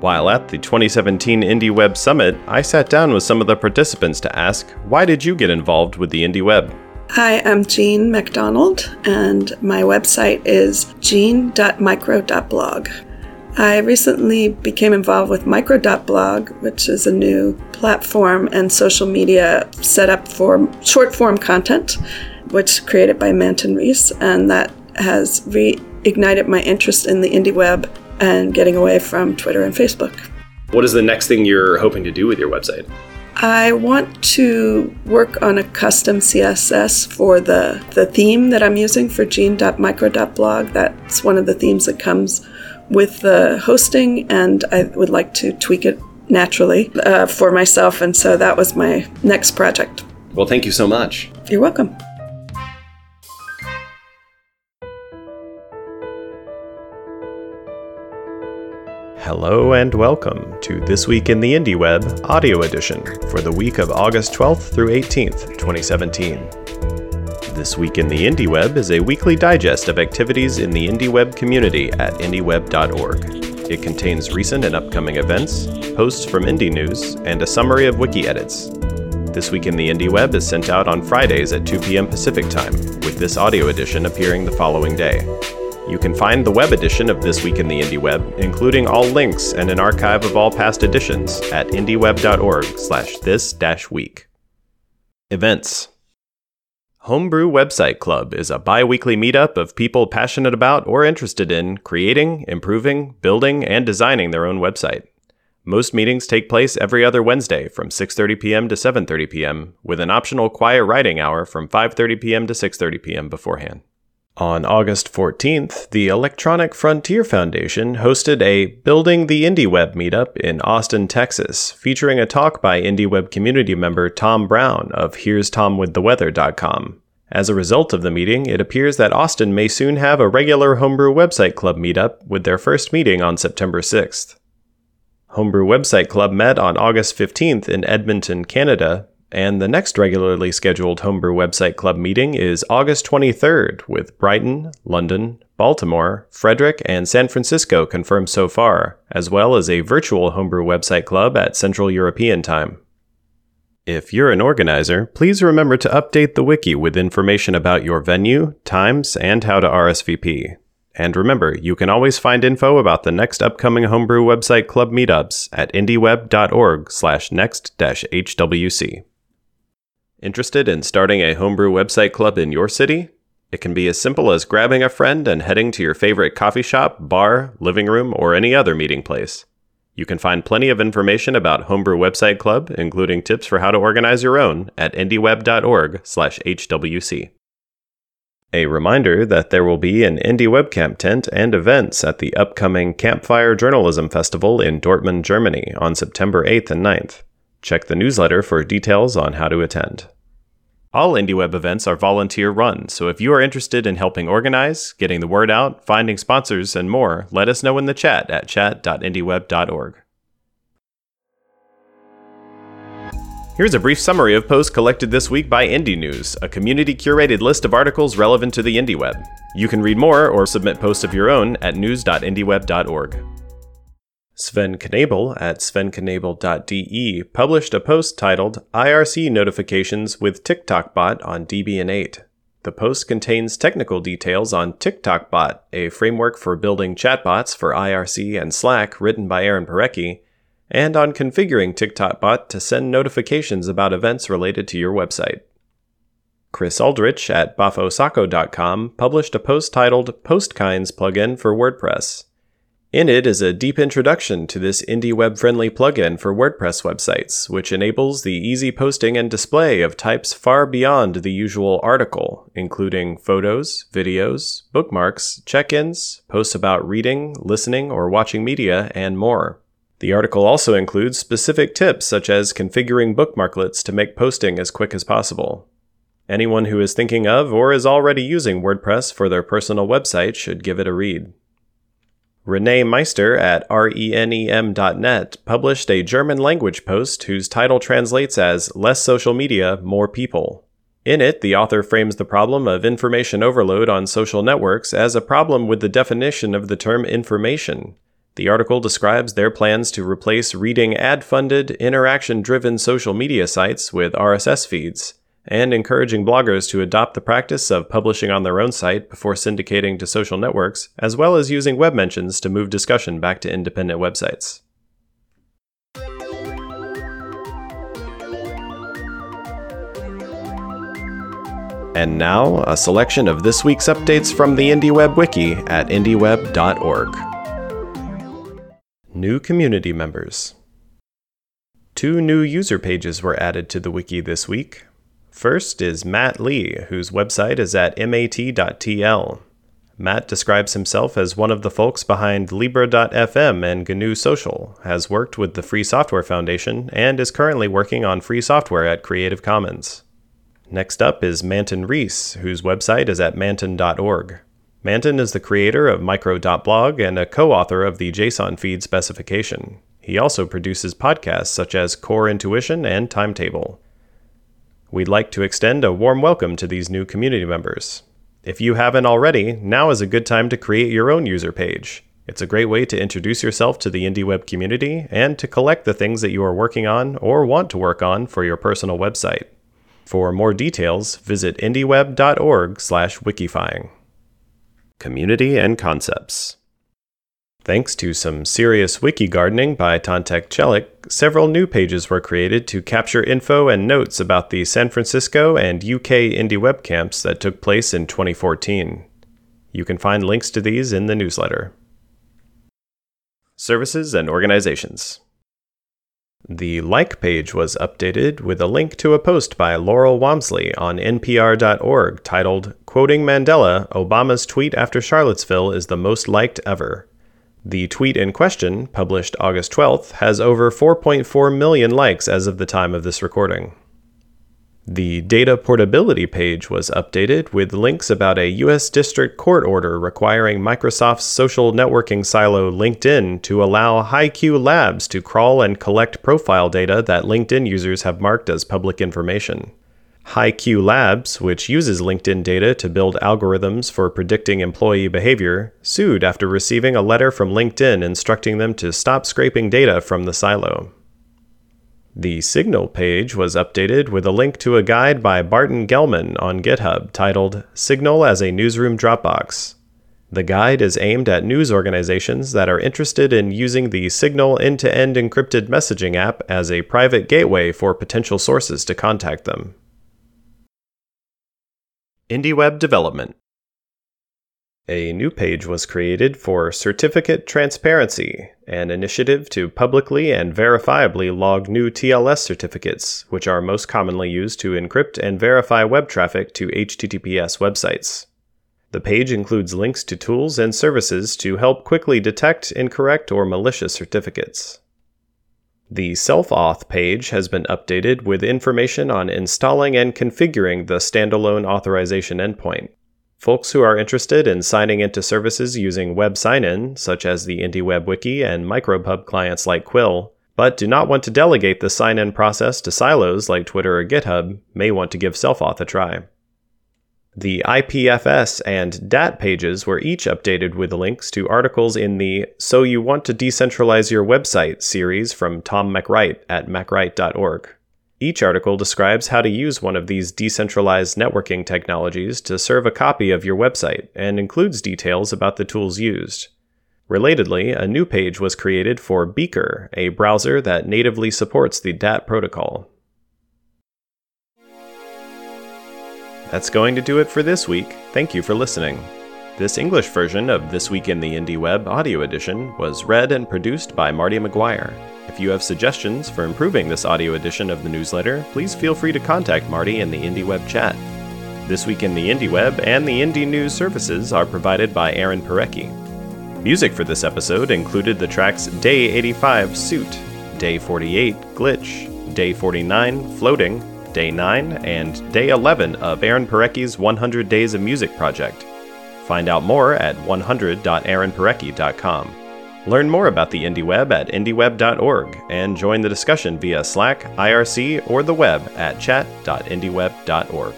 While at the 2017 Indie Web Summit, I sat down with some of the participants to ask, why did you get involved with the Indie Web? Hi, I'm Jean MacDonald, and my website is jean.micro.blog. I recently became involved with micro.blog, which is a new platform and social media set up for short form content, which created by Manton Reece, and that has reignited my interest in the indie web and getting away from Twitter and Facebook. What is the next thing you're hoping to do with your website? I want to work on a custom CSS for the, the theme that I'm using for jean.micro.blog. That's one of the themes that comes with the hosting, and I would like to tweak it naturally uh, for myself. And so that was my next project. Well, thank you so much. You're welcome. Hello and welcome to This Week in the Indie Web audio edition for the week of August 12th through 18th, 2017. This Week in the Indie Web is a weekly digest of activities in the Indie Web community at indieweb.org. It contains recent and upcoming events, posts from Indie News, and a summary of wiki edits. This Week in the Indie Web is sent out on Fridays at 2 p.m. Pacific Time, with this audio edition appearing the following day. You can find the web edition of This Week in the Indie Web, including all links and an archive of all past editions, at indieweb.org slash this-week. Events Homebrew Website Club is a bi-weekly meetup of people passionate about or interested in creating, improving, building, and designing their own website. Most meetings take place every other Wednesday from 6:30 p.m. to 7:30 p.m. with an optional quiet writing hour from 5:30 p.m. to 6:30 p.m. beforehand. On August 14th, the Electronic Frontier Foundation hosted a Building the IndieWeb meetup in Austin, Texas, featuring a talk by IndieWeb community member Tom Brown of Here's Tom with the Weather.com. As a result of the meeting, it appears that Austin may soon have a regular Homebrew Website Club meetup with their first meeting on September 6th. Homebrew Website Club met on August 15th in Edmonton, Canada, and the next regularly scheduled Homebrew Website Club meeting is August 23rd, with Brighton, London, Baltimore, Frederick, and San Francisco confirmed so far, as well as a virtual Homebrew Website Club at Central European Time. If you're an organizer, please remember to update the wiki with information about your venue, times, and how to RSVP. And remember, you can always find info about the next upcoming Homebrew Website Club meetups at indieweb.org slash next-hwc. Interested in starting a homebrew website club in your city? It can be as simple as grabbing a friend and heading to your favorite coffee shop, bar, living room, or any other meeting place. You can find plenty of information about Homebrew Website Club, including tips for how to organize your own, at indieweb.org/hwc. A reminder that there will be an Indie Webcamp tent and events at the upcoming Campfire Journalism Festival in Dortmund, Germany on September 8th and 9th. Check the newsletter for details on how to attend. All IndieWeb events are volunteer run, so if you are interested in helping organize, getting the word out, finding sponsors, and more, let us know in the chat at chat.indieweb.org. Here's a brief summary of posts collected this week by Indie News, a community curated list of articles relevant to the IndieWeb. You can read more or submit posts of your own at news.indieweb.org. Sven Knebel at svenknebel.de published a post titled IRC Notifications with TikTokBot on Debian 8. The post contains technical details on TikTokBot, a framework for building chatbots for IRC and Slack written by Aaron Parecki, and on configuring TikTokBot to send notifications about events related to your website. Chris Aldrich at boffosocko.com published a post titled Post Kinds plugin for WordPress. In it is a deep introduction to this indie web friendly plugin for WordPress websites, which enables the easy posting and display of types far beyond the usual article, including photos, videos, bookmarks, check ins, posts about reading, listening, or watching media, and more. The article also includes specific tips such as configuring bookmarklets to make posting as quick as possible. Anyone who is thinking of or is already using WordPress for their personal website should give it a read. Renee Meister at renem.net published a German language post whose title translates as Less Social Media, More People. In it, the author frames the problem of information overload on social networks as a problem with the definition of the term information. The article describes their plans to replace reading ad funded, interaction driven social media sites with RSS feeds, and encouraging bloggers to adopt the practice of publishing on their own site before syndicating to social networks, as well as using web mentions to move discussion back to independent websites. And now, a selection of this week's updates from the IndieWeb Wiki at indieweb.org. New community members. Two new user pages were added to the wiki this week. First is Matt Lee, whose website is at mat.tl. Matt describes himself as one of the folks behind Libre.fm and GNU Social, has worked with the Free Software Foundation, and is currently working on free software at Creative Commons. Next up is Manton Reece, whose website is at manton.org. Manton is the creator of micro.blog and a co author of the JSON feed specification. He also produces podcasts such as Core Intuition and Timetable. We'd like to extend a warm welcome to these new community members. If you haven't already, now is a good time to create your own user page. It's a great way to introduce yourself to the IndieWeb community and to collect the things that you are working on or want to work on for your personal website. For more details, visit indieweb.org/wikifying. Community and concepts. Thanks to some serious wiki gardening by Tantek Celik, several new pages were created to capture info and notes about the San Francisco and UK IndieWeb camps that took place in 2014. You can find links to these in the newsletter. Services and organizations. The like page was updated with a link to a post by Laurel Wamsley on NPR.org titled, Quoting Mandela Obama's tweet after Charlottesville is the most liked ever. The tweet in question, published August 12th, has over 4.4 million likes as of the time of this recording. The data portability page was updated with links about a U.S. District Court order requiring Microsoft's social networking silo LinkedIn to allow HiQ Labs to crawl and collect profile data that LinkedIn users have marked as public information. HiQ Labs, which uses LinkedIn data to build algorithms for predicting employee behavior, sued after receiving a letter from LinkedIn instructing them to stop scraping data from the silo. The Signal page was updated with a link to a guide by Barton Gellman on GitHub titled Signal as a Newsroom Dropbox. The guide is aimed at news organizations that are interested in using the Signal end to end encrypted messaging app as a private gateway for potential sources to contact them. IndieWeb Development a new page was created for Certificate Transparency, an initiative to publicly and verifiably log new TLS certificates, which are most commonly used to encrypt and verify web traffic to HTTPS websites. The page includes links to tools and services to help quickly detect incorrect or malicious certificates. The self auth page has been updated with information on installing and configuring the standalone authorization endpoint. Folks who are interested in signing into services using web sign in, such as the IndieWeb Wiki and micropub clients like Quill, but do not want to delegate the sign in process to silos like Twitter or GitHub, may want to give self auth a try. The IPFS and DAT pages were each updated with links to articles in the So You Want to Decentralize Your Website series from Tom MacWright at macwright.org. Each article describes how to use one of these decentralized networking technologies to serve a copy of your website and includes details about the tools used. Relatedly, a new page was created for Beaker, a browser that natively supports the DAT protocol. That's going to do it for this week. Thank you for listening. This English version of This Week in the Indie Web audio edition was read and produced by Marty McGuire. If you have suggestions for improving this audio edition of the newsletter, please feel free to contact Marty in the IndieWeb chat. This Week in the IndieWeb and the Indie News services are provided by Aaron Parecki. Music for this episode included the tracks Day 85 Suit, Day 48 Glitch, Day 49 Floating, Day 9, and Day 11 of Aaron Parecki's 100 Days of Music project. Find out more at 100.aaronparecki.com. Learn more about the IndieWeb at indieweb.org and join the discussion via Slack, IRC, or the web at chat.indieweb.org.